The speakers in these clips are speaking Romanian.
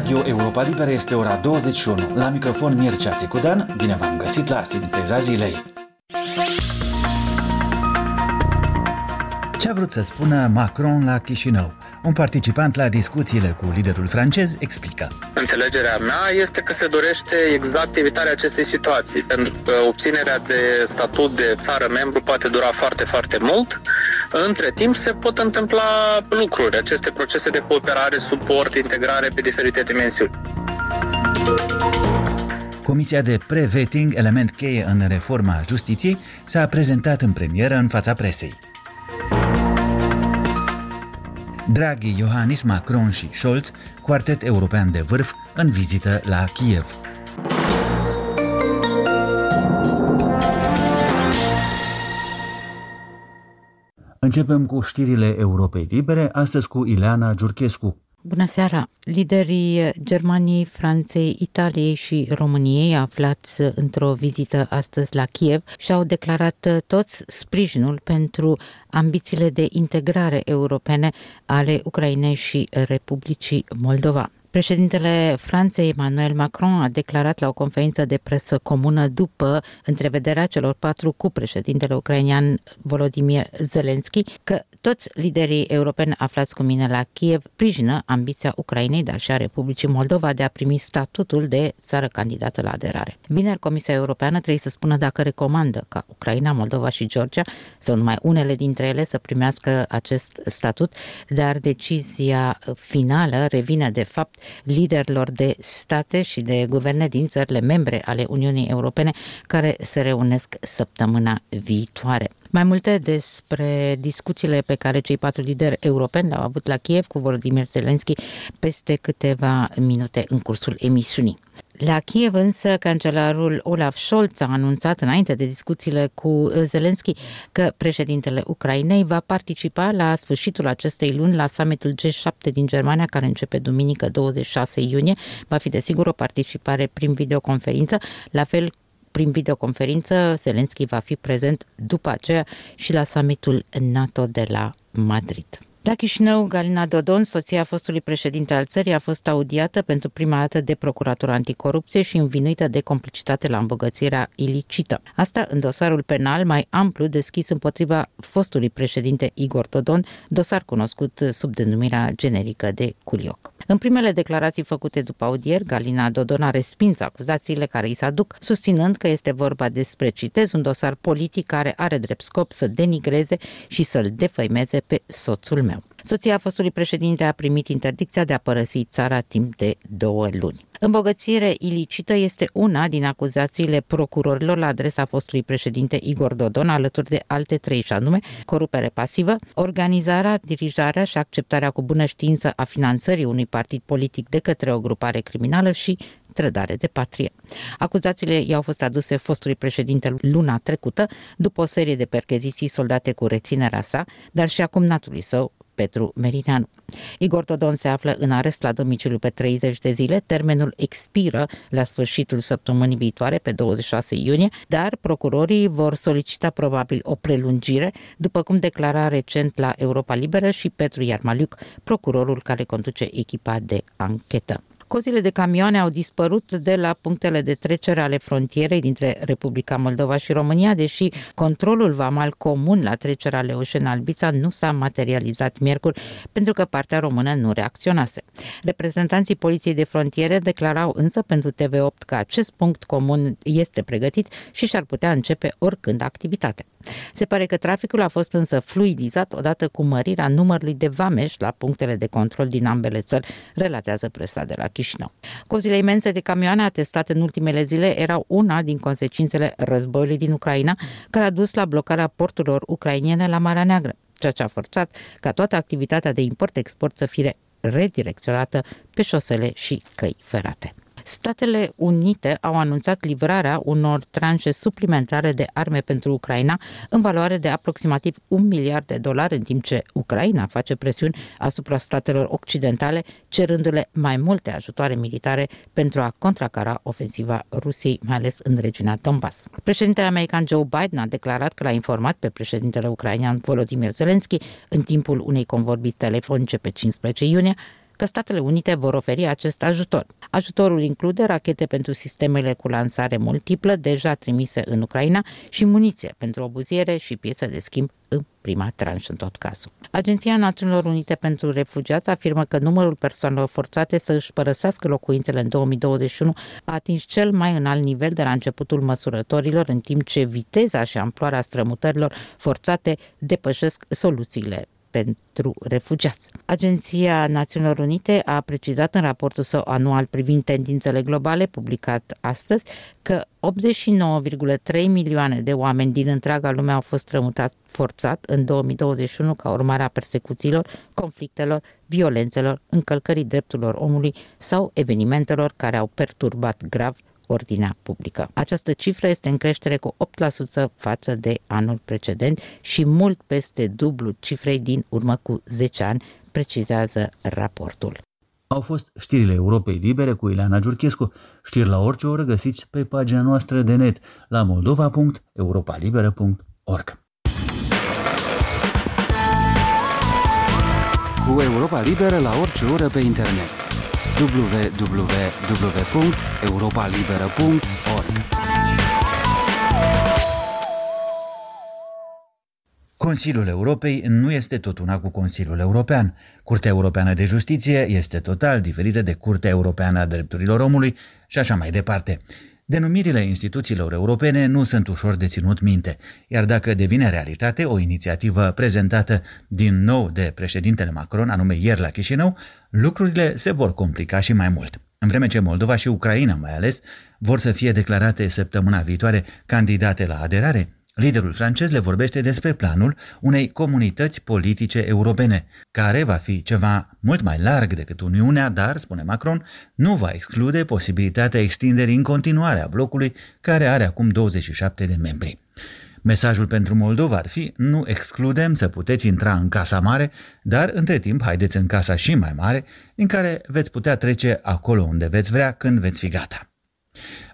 Radio Europa Liberă este ora 21. La microfon Mircea Țicudan, bine v-am găsit la Sinteza Zilei. Ce a vrut să spună Macron la Chișinău? Un participant la discuțiile cu liderul francez explică. Înțelegerea mea este că se dorește exact evitarea acestei situații, pentru că obținerea de statut de țară membru poate dura foarte, foarte mult. Între timp se pot întâmpla lucruri, aceste procese de cooperare, suport, integrare pe diferite dimensiuni. Comisia de pre-vetting, element cheie în reforma justiției, s-a prezentat în premieră în fața presei. Draghi, Iohannis, Macron și Scholz, quartet european de vârf, în vizită la Kiev. Începem cu știrile Europei Libere, astăzi cu Ileana Giurchescu. Bună seara! Liderii Germaniei, Franței, Italiei și României aflați într-o vizită astăzi la Kiev și-au declarat toți sprijinul pentru ambițiile de integrare europene ale Ucrainei și Republicii Moldova. Președintele Franței Emmanuel Macron a declarat la o conferință de presă comună după întrevederea celor patru cu președintele ucrainian Volodymyr Zelensky că toți liderii europeni aflați cu mine la Kiev sprijină ambiția Ucrainei, dar și a Republicii Moldova de a primi statutul de țară candidată la aderare. Vineri, Comisia Europeană trebuie să spună dacă recomandă ca Ucraina, Moldova și Georgia, sau numai unele dintre ele, să primească acest statut, dar decizia finală revine de fapt liderilor de state și de guverne din țările membre ale Uniunii Europene care se reunesc săptămâna viitoare. Mai multe despre discuțiile pe care cei patru lideri europeni le-au avut la Kiev cu Volodymyr Zelensky peste câteva minute în cursul emisiunii. La Kiev însă, cancelarul Olaf Scholz a anunțat înainte de discuțiile cu Zelensky că președintele Ucrainei va participa la sfârșitul acestei luni la summitul G7 din Germania, care începe duminică 26 iunie. Va fi desigur o participare prin videoconferință, la fel prin videoconferință, Zelensky va fi prezent după aceea și la summitul NATO de la Madrid. La Chișinău, Galina Dodon, soția fostului președinte al țării, a fost audiată pentru prima dată de procuratura anticorupție și învinuită de complicitate la îmbogățirea ilicită. Asta în dosarul penal mai amplu deschis împotriva fostului președinte Igor Dodon, dosar cunoscut sub denumirea generică de Culioc. În primele declarații făcute după audier, Galina Dodon a respins acuzațiile care îi se aduc, susținând că este vorba despre, citez, un dosar politic care are drept scop să denigreze și să-l defăimeze pe soțul meu. Soția fostului președinte a primit interdicția de a părăsi țara timp de două luni. Îmbogățire ilicită este una din acuzațiile procurorilor la adresa fostului președinte Igor Dodon, alături de alte trei, și anume corupere pasivă, organizarea, dirijarea și acceptarea cu bună știință a finanțării unui partid politic de către o grupare criminală și trădare de patrie. Acuzațiile i-au fost aduse fostului președinte luna trecută, după o serie de percheziții soldate cu reținerea sa, dar și acum natului său, Petru Merineanu. Igor Todon se află în arest la domiciliu pe 30 de zile, termenul expiră la sfârșitul săptămânii viitoare, pe 26 iunie, dar procurorii vor solicita probabil o prelungire, după cum declara recent la Europa Liberă și Petru Iarmaliuc, procurorul care conduce echipa de anchetă. Cozile de camioane au dispărut de la punctele de trecere ale frontierei dintre Republica Moldova și România, deși controlul vamal comun la trecerea Leoșen-Albița nu s-a materializat miercuri pentru că partea română nu reacționase. Reprezentanții Poliției de Frontiere declarau însă pentru TV8 că acest punct comun este pregătit și și-ar putea începe oricând activitatea. Se pare că traficul a fost însă fluidizat odată cu mărirea numărului de vameși la punctele de control din ambele țări, relatează presa de la Chișinău. Cozile imense de camioane atestate în ultimele zile erau una din consecințele războiului din Ucraina, care a dus la blocarea porturilor ucrainiene la Marea Neagră, ceea ce a forțat ca toată activitatea de import-export să fie redirecționată pe șosele și căi ferate. Statele Unite au anunțat livrarea unor tranșe suplimentare de arme pentru Ucraina în valoare de aproximativ un miliard de dolari, în timp ce Ucraina face presiuni asupra statelor occidentale, cerându-le mai multe ajutoare militare pentru a contracara ofensiva Rusiei, mai ales în regiunea Donbass. Președintele american Joe Biden a declarat că l-a informat pe președintele ucrainean Volodymyr Zelensky în timpul unei convorbiri telefonice pe 15 iunie că Statele Unite vor oferi acest ajutor. Ajutorul include rachete pentru sistemele cu lansare multiplă deja trimise în Ucraina și muniție pentru obuziere și piese de schimb în prima tranșă în tot cazul. Agenția Națiunilor Unite pentru Refugiați afirmă că numărul persoanelor forțate să își părăsească locuințele în 2021 a atins cel mai înalt nivel de la începutul măsurătorilor, în timp ce viteza și amploarea strămutărilor forțate depășesc soluțiile pentru refugiați. Agenția Națiunilor Unite a precizat în raportul său anual privind tendințele globale, publicat astăzi, că 89,3 milioane de oameni din întreaga lume au fost strămutați forțat în 2021 ca urmare a persecuțiilor, conflictelor, violențelor, încălcării drepturilor omului sau evenimentelor care au perturbat grav ordinea publică. Această cifră este în creștere cu 8% față de anul precedent și mult peste dublu cifrei din urmă cu 10 ani, precizează raportul. Au fost știrile Europei Libere cu Ileana Giurchescu, știri la orice oră găsiți pe pagina noastră de net la moldova.europalibera.org. Cu Europa Liberă la orice oră pe internet www.europalibera.org Consiliul Europei nu este tot una cu Consiliul European. Curtea Europeană de Justiție este total diferită de Curtea Europeană a Drepturilor Omului și așa mai departe. Denumirile instituțiilor europene nu sunt ușor de ținut minte, iar dacă devine realitate o inițiativă prezentată din nou de președintele Macron, anume ieri la Chișinău, lucrurile se vor complica și mai mult. În vreme ce Moldova și Ucraina mai ales vor să fie declarate săptămâna viitoare candidate la aderare, Liderul francez le vorbește despre planul unei comunități politice europene, care va fi ceva mult mai larg decât Uniunea, dar, spune Macron, nu va exclude posibilitatea extinderii în continuare a blocului, care are acum 27 de membri. Mesajul pentru Moldova ar fi, nu excludem să puteți intra în casa mare, dar între timp haideți în casa și mai mare, în care veți putea trece acolo unde veți vrea când veți fi gata.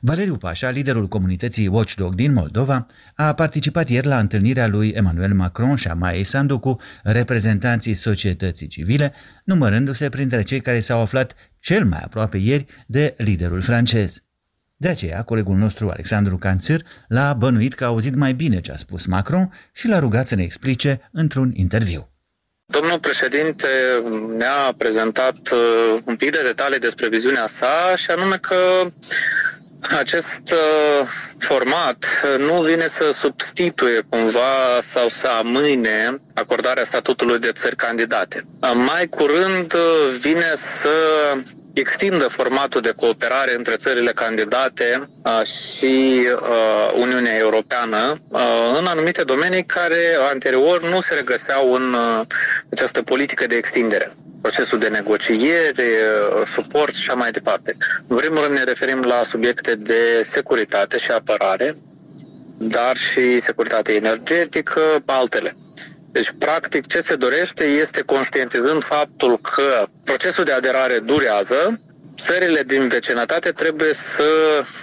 Valeriu Pașa, liderul comunității Watchdog din Moldova, a participat ieri la întâlnirea lui Emmanuel Macron și a Maei Sandu cu reprezentanții societății civile, numărându-se printre cei care s-au aflat cel mai aproape ieri de liderul francez. De aceea, colegul nostru Alexandru Canțir l-a bănuit că a auzit mai bine ce a spus Macron și l-a rugat să ne explice într-un interviu. Domnul președinte ne-a prezentat uh, un pic de detalii despre viziunea sa și anume că acest uh, format uh, nu vine să substituie cumva sau să amâne acordarea statutului de țări candidate. Mai curând vine să extindă formatul de cooperare între țările candidate și Uniunea Europeană în anumite domenii care anterior nu se regăseau în această politică de extindere procesul de negociere, suport și așa mai departe. În primul rând ne referim la subiecte de securitate și apărare, dar și securitate energetică, altele. Deci, practic, ce se dorește este conștientizând faptul că procesul de aderare durează, țările din vecinătate trebuie să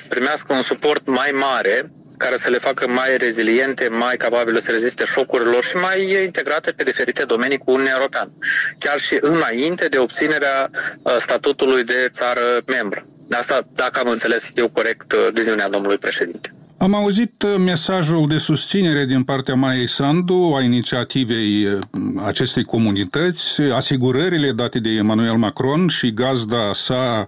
primească un suport mai mare care să le facă mai reziliente, mai capabile să reziste șocurilor și mai integrate pe diferite domenii cu Uniunea Europeană, chiar și înainte de obținerea uh, statutului de țară membră. Asta, dacă am înțeles eu corect uh, viziunea domnului președinte. Am auzit uh, mesajul de susținere din partea Maiei Sandu a inițiativei uh, acestei comunități, asigurările date de Emmanuel Macron și gazda sa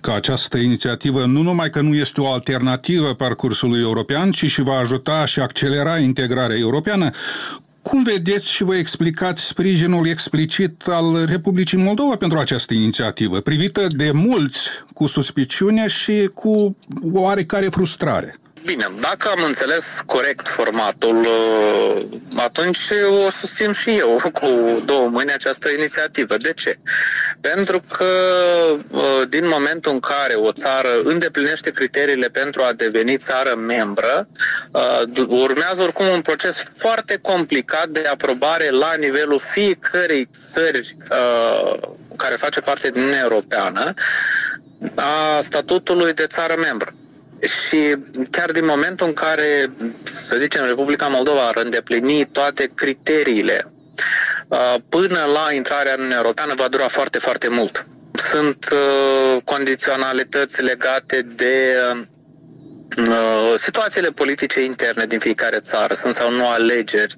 că această inițiativă nu numai că nu este o alternativă parcursului european, ci și va ajuta și accelera integrarea europeană, cum vedeți și vă explicați sprijinul explicit al Republicii Moldova pentru această inițiativă, privită de mulți cu suspiciune și cu oarecare frustrare? Bine, dacă am înțeles corect formatul, uh, atunci o susțin și eu cu două mâini această inițiativă. De ce? Pentru că uh, din momentul în care o țară îndeplinește criteriile pentru a deveni țară membră, uh, urmează oricum un proces foarte complicat de aprobare la nivelul fiecărei țări care face parte din Uniunea Europeană a statutului de țară membră. Și chiar din momentul în care, să zicem, Republica Moldova ar îndeplini toate criteriile până la intrarea în Uniunea Europeană va dura foarte, foarte mult. Sunt condiționalități legate de Uh, situațiile politice interne din fiecare țară, sunt sau nu alegeri,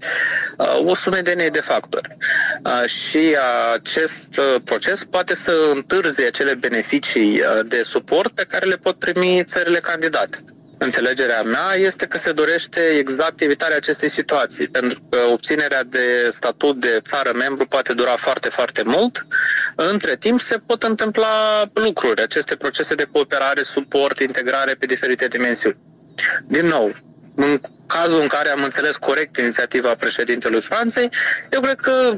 uh, o sumedenie de factori. Uh, și acest proces poate să întârzie acele beneficii de suport pe care le pot primi țările candidate. Înțelegerea mea este că se dorește exact evitarea acestei situații, pentru că obținerea de statut de țară membru poate dura foarte, foarte mult. Între timp se pot întâmpla lucruri, aceste procese de cooperare, suport, integrare pe diferite dimensiuni. Din nou, în cazul în care am înțeles corect inițiativa președintelui Franței, eu cred că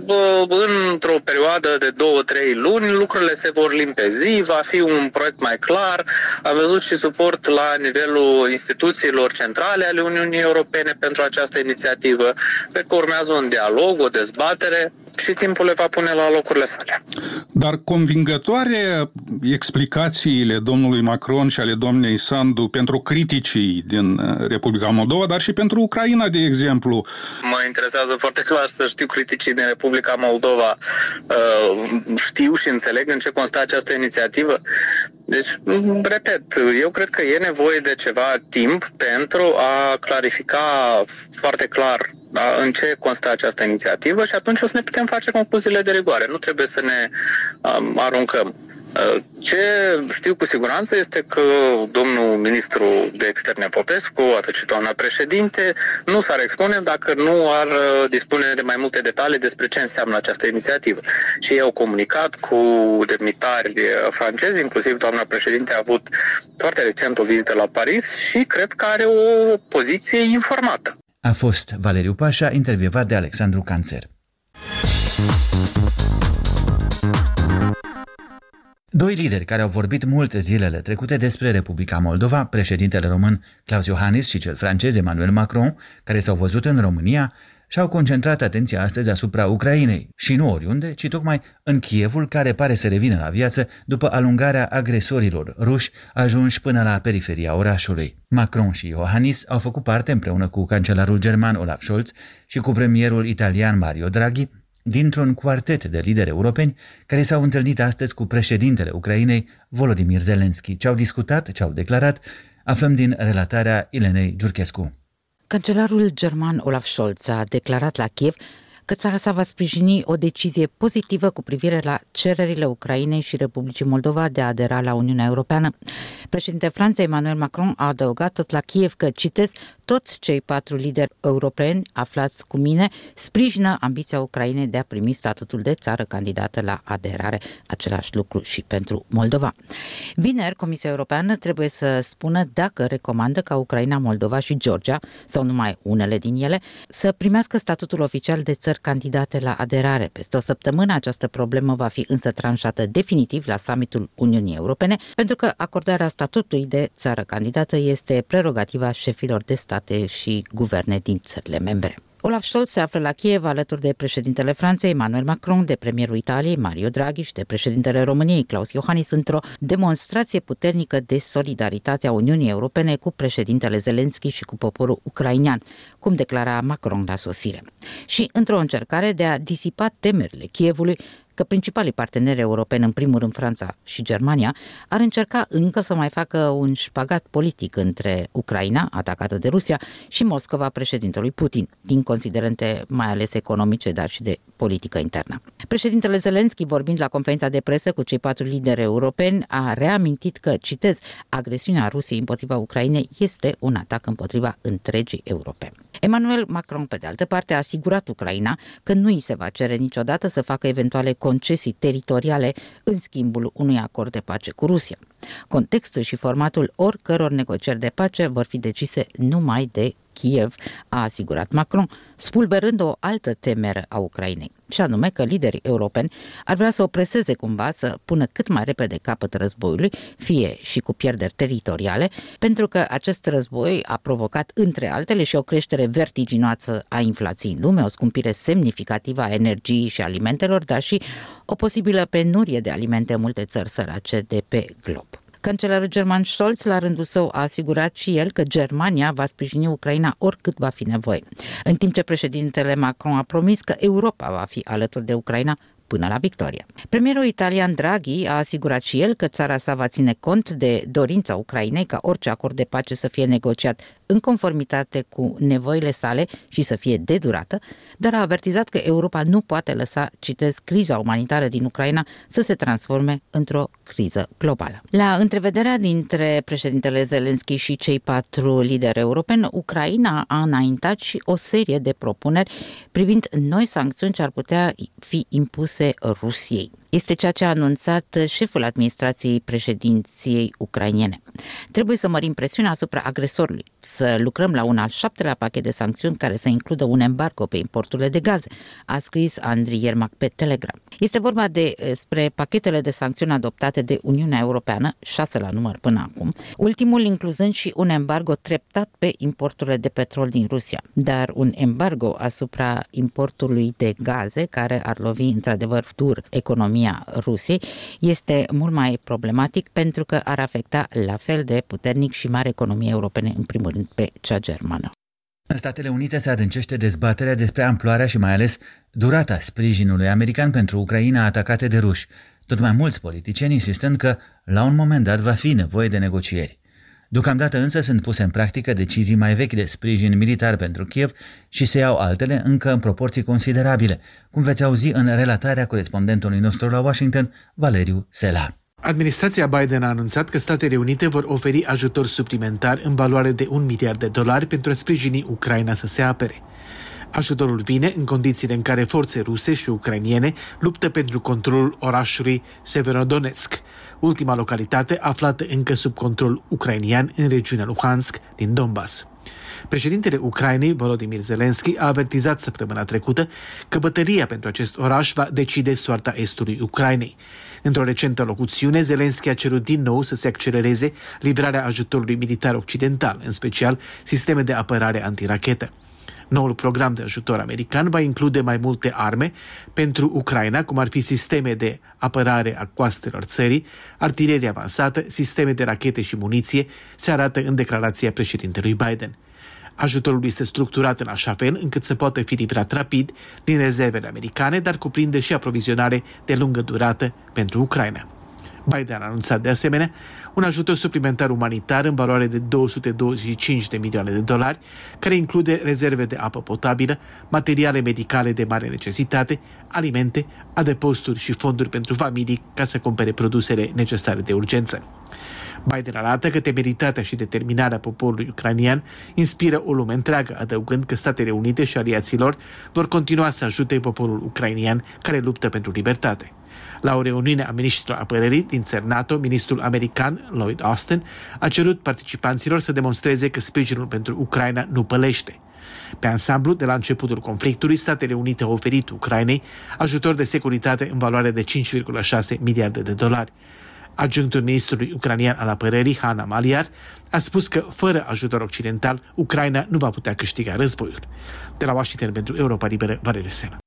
într-o perioadă de două-trei luni lucrurile se vor limpezi, va fi un proiect mai clar. Am văzut și suport la nivelul instituțiilor centrale ale Uniunii Europene pentru această inițiativă. Cred că urmează un dialog, o dezbatere și timpul le va pune la locurile sale. Dar convingătoare explicațiile domnului Macron și ale domnei Sandu pentru criticii din uh, Republica Moldova, dar și pentru Ucraina, de exemplu. Mă interesează foarte clar să știu criticii din Republica Moldova. Uh, știu și înțeleg în ce constă această inițiativă. Deci, repet, eu cred că e nevoie de ceva timp pentru a clarifica foarte clar da, în ce constă această inițiativă și atunci o să ne putem face concluziile de rigoare. Nu trebuie să ne um, aruncăm. Uh, ce știu cu siguranță este că domnul ministru de externe Popescu, atât și doamna președinte, nu s-ar expune dacă nu ar uh, dispune de mai multe detalii despre ce înseamnă această inițiativă. Și ei au comunicat cu demnitari uh, francezi, inclusiv doamna președinte a avut foarte recent o vizită la Paris și cred că are o poziție informată. A fost Valeriu Pașa, intervievat de Alexandru Cancer. Doi lideri care au vorbit multe zilele trecute despre Republica Moldova, președintele român Claus Iohannis și cel francez Emmanuel Macron, care s-au văzut în România, și-au concentrat atenția astăzi asupra Ucrainei și nu oriunde, ci tocmai în Kievul, care pare să revină la viață după alungarea agresorilor ruși ajunși până la periferia orașului. Macron și Iohannis au făcut parte împreună cu cancelarul german Olaf Scholz și cu premierul italian Mario Draghi dintr-un quartet de lideri europeni care s-au întâlnit astăzi cu președintele Ucrainei, Volodymyr Zelensky. Ce au discutat, ce au declarat, aflăm din relatarea Ilenei Giurchescu. Cancelarul german Olaf Scholz a declarat la Kiev că țara sa va sprijini o decizie pozitivă cu privire la cererile Ucrainei și Republicii Moldova de a adera la Uniunea Europeană. Președinte Franței Emmanuel Macron a adăugat tot la Kiev că, citesc, toți cei patru lideri europeni aflați cu mine sprijină ambiția Ucrainei de a primi statutul de țară candidată la aderare, același lucru și pentru Moldova. Vineri, Comisia Europeană trebuie să spună dacă recomandă ca Ucraina, Moldova și Georgia, sau numai unele din ele, să primească statutul oficial de țări candidate la aderare. Peste o săptămână această problemă va fi însă tranșată definitiv la summitul Uniunii Europene, pentru că acordarea statutului de țară candidată este prerogativa șefilor de stat state și guverne din țările membre. Olaf Scholz se află la Kiev alături de președintele Franței Emmanuel Macron, de premierul Italiei Mario Draghi și de președintele României Claus Iohannis într-o demonstrație puternică de solidaritate a Uniunii Europene cu președintele Zelensky și cu poporul ucrainean, cum declara Macron la sosire. Și într-o încercare de a disipa temerile Kievului, că principalii parteneri europeni, în primul rând Franța și Germania, ar încerca încă să mai facă un șpagat politic între Ucraina, atacată de Rusia, și Moscova, președintelui Putin, din considerente mai ales economice, dar și de politică internă. Președintele Zelensky, vorbind la conferința de presă cu cei patru lideri europeni, a reamintit că, citez, agresiunea Rusiei împotriva Ucrainei este un atac împotriva întregii Europe. Emmanuel Macron, pe de altă parte, a asigurat Ucraina că nu îi se va cere niciodată să facă eventuale concesii teritoriale în schimbul unui acord de pace cu Rusia. Contextul și formatul oricăror negocieri de pace vor fi decise numai de Kiev, a asigurat Macron, spulberând o altă temere a Ucrainei, și anume că liderii europeni ar vrea să o preseze cumva să pună cât mai repede capăt războiului, fie și cu pierderi teritoriale, pentru că acest război a provocat, între altele, și o creștere vertiginoasă a inflației în lume, o scumpire semnificativă a energiei și alimentelor, dar și o posibilă penurie de alimente în multe țări sărace de pe glob. Cancelarul german Scholz, la rândul său, a asigurat și el că Germania va sprijini Ucraina oricât va fi nevoie, în timp ce președintele Macron a promis că Europa va fi alături de Ucraina până la victorie. Premierul italian Draghi a asigurat și el că țara sa va ține cont de dorința Ucrainei ca orice acord de pace să fie negociat în conformitate cu nevoile sale și să fie de durată, dar a avertizat că Europa nu poate lăsa, citez, criza umanitară din Ucraina să se transforme într-o criză globală. La întrevederea dintre președintele Zelensky și cei patru lideri europeni, Ucraina a înaintat și o serie de propuneri privind noi sancțiuni ce ar putea fi impuse Rusiei. Este ceea ce a anunțat șeful administrației președinției ucrainiene. Trebuie să mărim presiunea asupra agresorului, să lucrăm la un al șaptelea pachet de sancțiuni care să includă un embargo pe importurile de gaze, a scris Andrei Iermac pe Telegram. Este vorba despre pachetele de sancțiuni adoptate de Uniunea Europeană, șase la număr până acum, ultimul incluzând și un embargo treptat pe importurile de petrol din Rusia, dar un embargo asupra importului de gaze, care ar lovi într-adevăr dur economia economia Rusiei este mult mai problematic pentru că ar afecta la fel de puternic și mare economie europene, în primul rând pe cea germană. În Statele Unite se adâncește dezbaterea despre amploarea și mai ales durata sprijinului american pentru Ucraina atacate de ruși, tot mai mulți politicieni insistând că la un moment dat va fi nevoie de negocieri. Deocamdată însă sunt puse în practică decizii mai vechi de sprijin militar pentru Kiev și se iau altele încă în proporții considerabile, cum veți auzi în relatarea corespondentului nostru la Washington, Valeriu Sela. Administrația Biden a anunțat că Statele Unite vor oferi ajutor suplimentar în valoare de un miliard de dolari pentru a sprijini Ucraina să se apere. Ajutorul vine în condițiile în care forțe ruse și ucrainiene luptă pentru controlul orașului Severodonetsk, ultima localitate aflată încă sub control ucrainian în regiunea Luhansk din Donbass. Președintele Ucrainei, Volodymyr Zelensky, a avertizat săptămâna trecută că bătălia pentru acest oraș va decide soarta estului Ucrainei. Într-o recentă locuțiune, Zelensky a cerut din nou să se accelereze livrarea ajutorului militar occidental, în special sisteme de apărare antirachetă. Noul program de ajutor american va include mai multe arme pentru Ucraina, cum ar fi sisteme de apărare a coastelor țării, artilerie avansată, sisteme de rachete și muniție, se arată în declarația președintelui Biden. Ajutorul este structurat în așa fel încât să poată fi livrat rapid din rezervele americane, dar cuprinde și aprovizionare de lungă durată pentru Ucraina. Biden a anunțat de asemenea un ajutor suplimentar umanitar în valoare de 225 de milioane de dolari, care include rezerve de apă potabilă, materiale medicale de mare necesitate, alimente, adăposturi și fonduri pentru familii ca să cumpere produsele necesare de urgență. Biden arată că temeritatea și determinarea poporului ucranian inspiră o lume întreagă, adăugând că Statele Unite și aliaților vor continua să ajute poporul ucrainian care luptă pentru libertate. La o reuniune a ministrilor apărării din țări NATO, ministrul american Lloyd Austin a cerut participanților să demonstreze că sprijinul pentru Ucraina nu pălește. Pe ansamblu, de la începutul conflictului, Statele Unite au oferit Ucrainei ajutor de securitate în valoare de 5,6 miliarde de dolari. Adjunctul ministrului ucranian al apărării, Hanna Maliar, a spus că fără ajutor occidental, Ucraina nu va putea câștiga războiul. De la Washington pentru Europa Liberă, Valeriu Sena.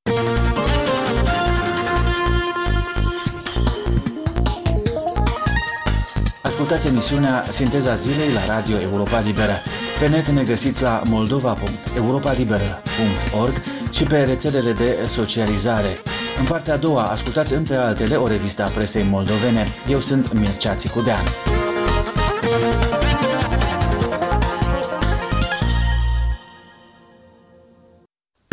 Ascultați emisiunea Sinteza Zilei la Radio Europa Liberă. Pe net ne găsiți la moldova.europalibera.org și pe rețelele de socializare. În partea a doua, ascultați între altele o revistă a presei moldovene. Eu sunt Mircea Țicudean.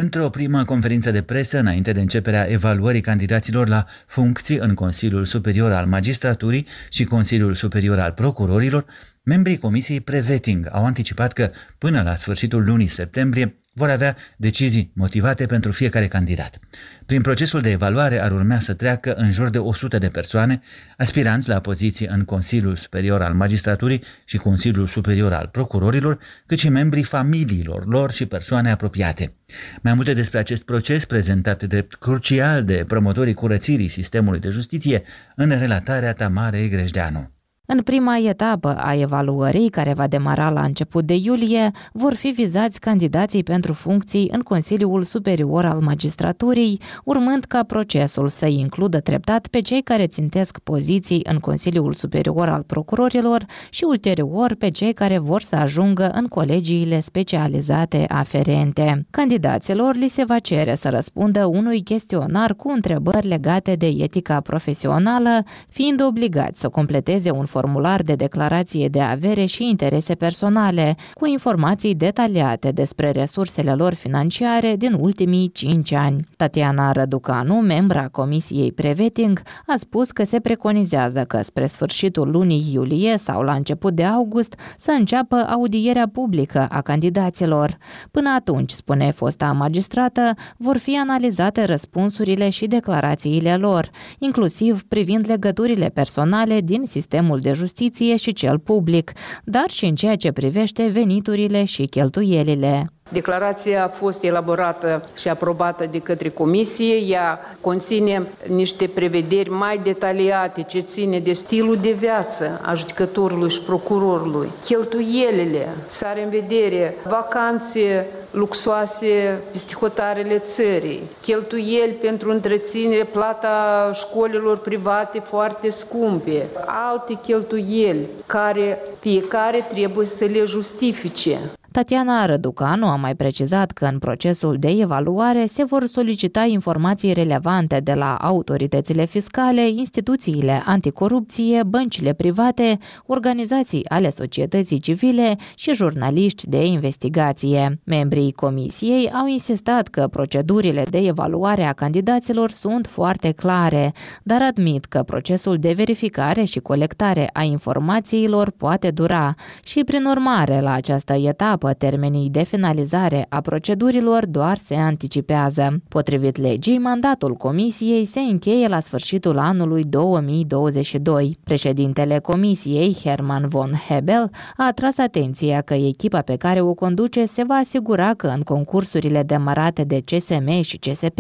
Într-o primă conferință de presă, înainte de începerea evaluării candidaților la funcții în Consiliul Superior al Magistraturii și Consiliul Superior al Procurorilor, membrii Comisiei Preveting au anticipat că, până la sfârșitul lunii septembrie, vor avea decizii motivate pentru fiecare candidat. Prin procesul de evaluare ar urmea să treacă în jur de 100 de persoane, aspiranți la poziții în Consiliul Superior al Magistraturii și Consiliul Superior al Procurorilor, cât și membrii familiilor lor și persoane apropiate. Mai multe despre acest proces prezentat drept crucial de promotorii curățirii sistemului de justiție în relatarea Tamarei Grejdeanu. În prima etapă a evaluării, care va demara la început de iulie, vor fi vizați candidații pentru funcții în Consiliul Superior al Magistraturii, urmând ca procesul să includă treptat pe cei care țintesc poziții în Consiliul Superior al Procurorilor și ulterior pe cei care vor să ajungă în colegiile specializate aferente. Candidaților li se va cere să răspundă unui chestionar cu întrebări legate de etica profesională, fiind obligați să completeze un formular de declarație de avere și interese personale, cu informații detaliate despre resursele lor financiare din ultimii 5 ani. Tatiana Răducanu, membra Comisiei Preveting, a spus că se preconizează că spre sfârșitul lunii iulie sau la început de august să înceapă audierea publică a candidaților. Până atunci, spune fosta magistrată, vor fi analizate răspunsurile și declarațiile lor, inclusiv privind legăturile personale din sistemul de justiție și cel public, dar și în ceea ce privește veniturile și cheltuielile. Declarația a fost elaborată și aprobată de către Comisie. Ea conține niște prevederi mai detaliate ce ține de stilul de viață a judecătorului și procurorului, cheltuielile, să are în vedere vacanțe luxoase peste hotarele țării, cheltuieli pentru întreținere, plata școlilor private foarte scumpe, alte cheltuieli care fiecare trebuie să le justifice. Tatiana Răducanu a mai precizat că în procesul de evaluare se vor solicita informații relevante de la autoritățile fiscale, instituțiile anticorupție, băncile private, organizații ale societății civile și jurnaliști de investigație. Membrii comisiei au insistat că procedurile de evaluare a candidaților sunt foarte clare, dar admit că procesul de verificare și colectare a informațiilor poate dura și, prin urmare, la această etapă etapă, termenii de finalizare a procedurilor doar se anticipează. Potrivit legii, mandatul comisiei se încheie la sfârșitul anului 2022. Președintele comisiei, Herman von Hebel, a atras atenția că echipa pe care o conduce se va asigura că în concursurile demarate de CSM și CSP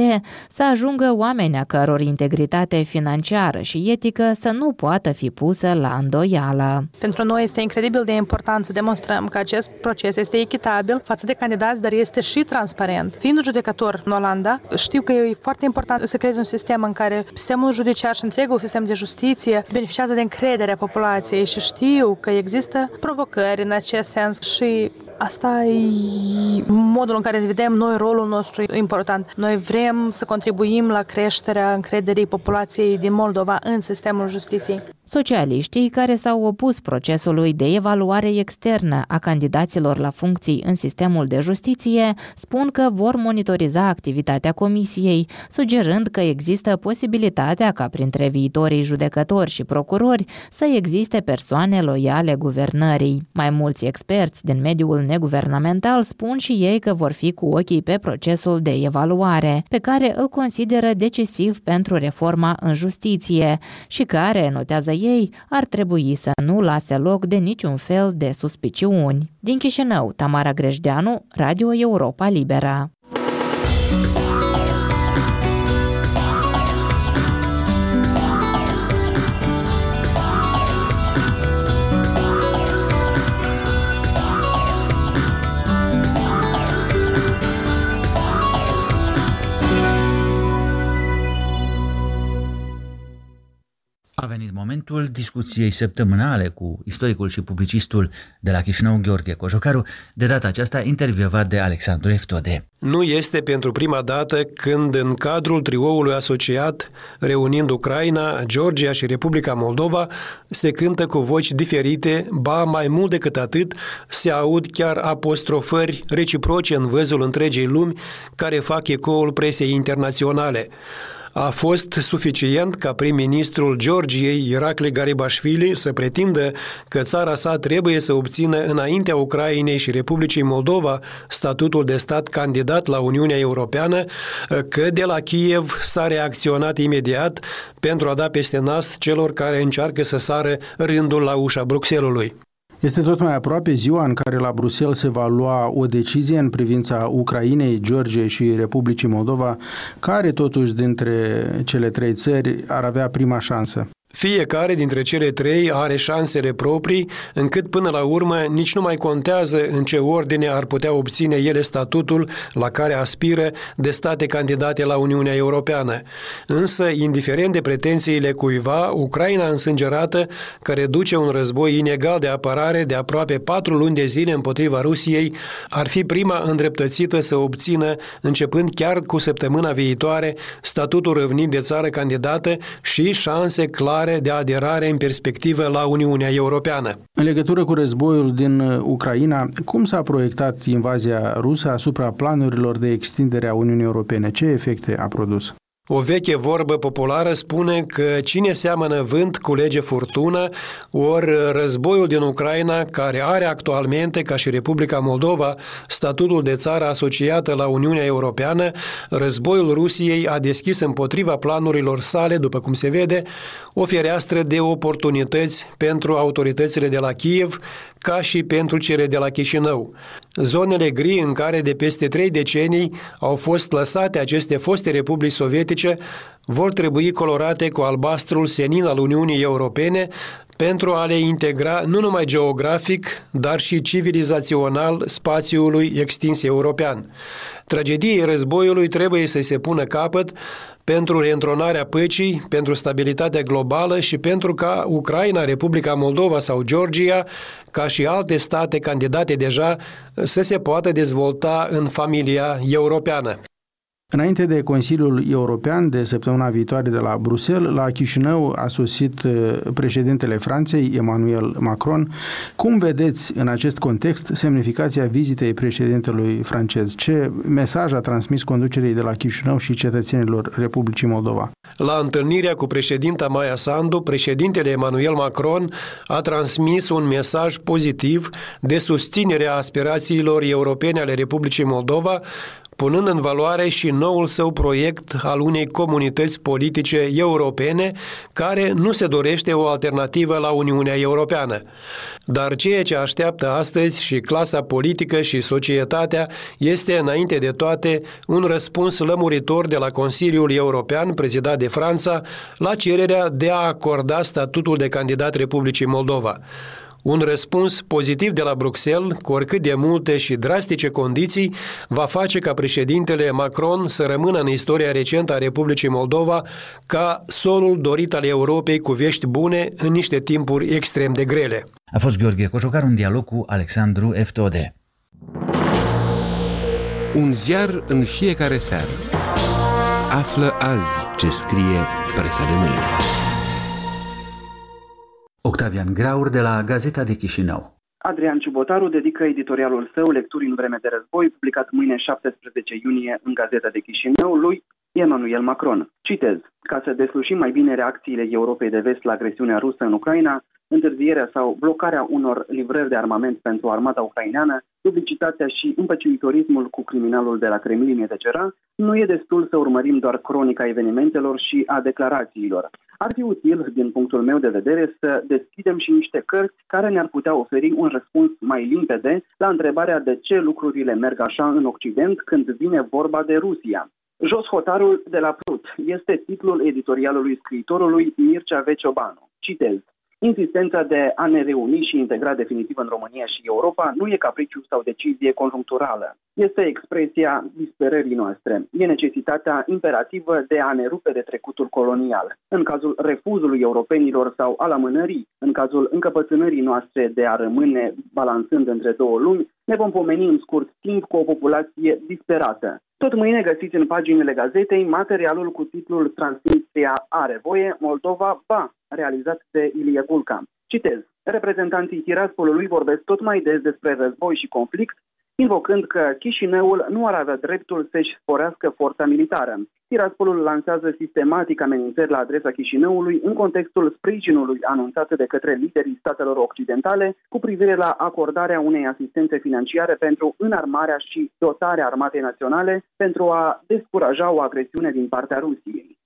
să ajungă oameni a căror integritate financiară și etică să nu poată fi pusă la îndoială. Pentru noi este incredibil de important să demonstrăm că acest proces este este echitabil față de candidați, dar este și transparent. Fiind judecător în Olanda, știu că e foarte important să creezi un sistem în care sistemul judiciar și întregul sistem de justiție beneficiază de încrederea populației și știu că există provocări în acest sens și Asta e modul în care vedem noi rolul nostru important. Noi vrem să contribuim la creșterea încrederii populației din Moldova în sistemul justiției. Socialiștii care s-au opus procesului de evaluare externă a candidaților la funcții în sistemul de justiție spun că vor monitoriza activitatea comisiei, sugerând că există posibilitatea ca printre viitorii judecători și procurori să existe persoane loiale guvernării. Mai mulți experți din mediul neguvernamental spun și ei că vor fi cu ochii pe procesul de evaluare, pe care îl consideră decisiv pentru reforma în justiție și care, notează ei, ar trebui să nu lase loc de niciun fel de suspiciuni. Din Chișinău, Tamara Grejdeanu, Radio Europa Libera. Momentul discuției săptămânale cu istoricul și publicistul de la Chișinău, Gheorghe Cojocaru, de data aceasta intervievat de Alexandru Eftode. Nu este pentru prima dată când în cadrul trioului asociat, reunind Ucraina, Georgia și Republica Moldova, se cântă cu voci diferite, ba mai mult decât atât, se aud chiar apostrofări reciproce în văzul întregii lumi care fac ecoul presei internaționale a fost suficient ca prim-ministrul Georgiei, Irakli Garibașvili, să pretindă că țara sa trebuie să obțină înaintea Ucrainei și Republicii Moldova statutul de stat candidat la Uniunea Europeană, că de la Kiev s-a reacționat imediat pentru a da peste nas celor care încearcă să sară rândul la ușa Bruxelului. Este tot mai aproape ziua în care la Bruxelles se va lua o decizie în privința Ucrainei, Georgiei și Republicii Moldova, care totuși dintre cele trei țări ar avea prima șansă. Fiecare dintre cele trei are șansele proprii, încât până la urmă nici nu mai contează în ce ordine ar putea obține ele statutul la care aspiră de state candidate la Uniunea Europeană. Însă, indiferent de pretențiile cuiva, Ucraina însângerată, care duce un război inegal de apărare de aproape patru luni de zile împotriva Rusiei, ar fi prima îndreptățită să obțină, începând chiar cu săptămâna viitoare, statutul răvnit de țară candidată și șanse clare clare de aderare în perspectivă la Uniunea Europeană. În legătură cu războiul din uh, Ucraina, cum s-a proiectat invazia rusă asupra planurilor de extindere a Uniunii Europene? Ce efecte a produs? O veche vorbă populară spune că cine seamănă vânt culege furtună, ori războiul din Ucraina, care are actualmente, ca și Republica Moldova, statutul de țară asociată la Uniunea Europeană, războiul Rusiei a deschis împotriva planurilor sale, după cum se vede, o fereastră de oportunități pentru autoritățile de la Kiev, ca și pentru cele de la Chișinău. Zonele gri în care de peste trei decenii au fost lăsate aceste foste republici sovietice vor trebui colorate cu albastrul senin al Uniunii Europene pentru a le integra nu numai geografic, dar și civilizațional spațiului extins european. Tragediei războiului trebuie să se pună capăt pentru reîntronarea păcii, pentru stabilitatea globală și pentru ca Ucraina, Republica Moldova sau Georgia, ca și alte state candidate deja, să se poată dezvolta în familia europeană. Înainte de Consiliul European de săptămâna viitoare de la Bruxelles, la Chișinău a sosit uh, președintele Franței, Emmanuel Macron. Cum vedeți în acest context semnificația vizitei președintelui francez? Ce mesaj a transmis conducerii de la Chișinău și cetățenilor Republicii Moldova? La întâlnirea cu președinta Maia Sandu, președintele Emmanuel Macron a transmis un mesaj pozitiv de susținere a aspirațiilor europene ale Republicii Moldova, punând în valoare și noul său proiect al unei comunități politice europene care nu se dorește o alternativă la Uniunea Europeană. Dar ceea ce așteaptă astăzi și clasa politică și societatea este, înainte de toate, un răspuns lămuritor de la Consiliul European, prezidat de Franța, la cererea de a acorda statutul de candidat Republicii Moldova. Un răspuns pozitiv de la Bruxelles, cu oricât de multe și drastice condiții, va face ca președintele Macron să rămână în istoria recentă a Republicii Moldova ca solul dorit al Europei cu vești bune în niște timpuri extrem de grele. A fost Gheorghe Cojocar un dialog cu Alexandru Eftode. Un ziar în fiecare seară. Află azi ce scrie presa de mâine. Octavian Graur de la Gazeta de Chișinău. Adrian Ciubotaru dedică editorialul său Lecturi în vreme de război, publicat mâine 17 iunie în Gazeta de Chișinău, lui Emmanuel Macron. Citez. Ca să deslușim mai bine reacțiile Europei de vest la agresiunea rusă în Ucraina, întârzierea sau blocarea unor livrări de armament pentru armata ucraineană, duplicitatea și împăciuitorismul cu criminalul de la Kremlin etc., nu e destul să urmărim doar cronica evenimentelor și a declarațiilor. Ar fi util, din punctul meu de vedere, să deschidem și niște cărți care ne-ar putea oferi un răspuns mai limpede la întrebarea de ce lucrurile merg așa în Occident când vine vorba de Rusia. Jos hotarul de la Prut este titlul editorialului scriitorului Mircea Veciobanu. Citez. Insistența de a ne reuni și integra definitiv în România și Europa nu e capriciu sau decizie conjuncturală. Este expresia disperării noastre. E necesitatea imperativă de a ne rupe de trecutul colonial. În cazul refuzului europenilor sau al amânării, în cazul încăpățânării noastre de a rămâne balansând între două lumi, ne vom pomeni în scurt timp cu o populație disperată. Tot mâine găsiți în paginile gazetei materialul cu titlul Transnistria are voie, Moldova ba, realizat de Ilie Gulca. Citez. Reprezentanții Tiraspolului vorbesc tot mai des despre război și conflict, invocând că Chișinăul nu ar avea dreptul să-și sporească forța militară. Tiraspolul lansează sistematic amenințări la adresa Chișinăului în contextul sprijinului anunțat de către liderii statelor occidentale cu privire la acordarea unei asistențe financiare pentru înarmarea și dotarea armatei naționale pentru a descuraja o agresiune din partea Rusiei.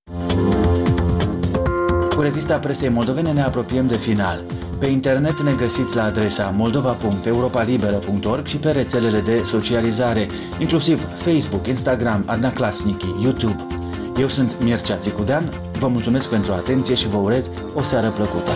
Cu revista presei moldovene ne apropiem de final. Pe internet ne găsiți la adresa moldova.europalibera.org și pe rețelele de socializare, inclusiv Facebook, Instagram, Adna Clasnici, YouTube. Eu sunt Mircea Țicudean, Vă mulțumesc pentru atenție și vă urez o seară plăcută.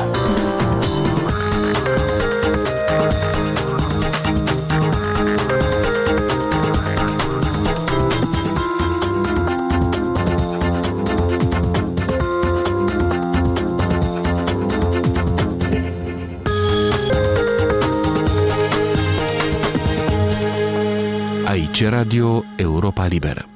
Aici Radio Europa Liberă.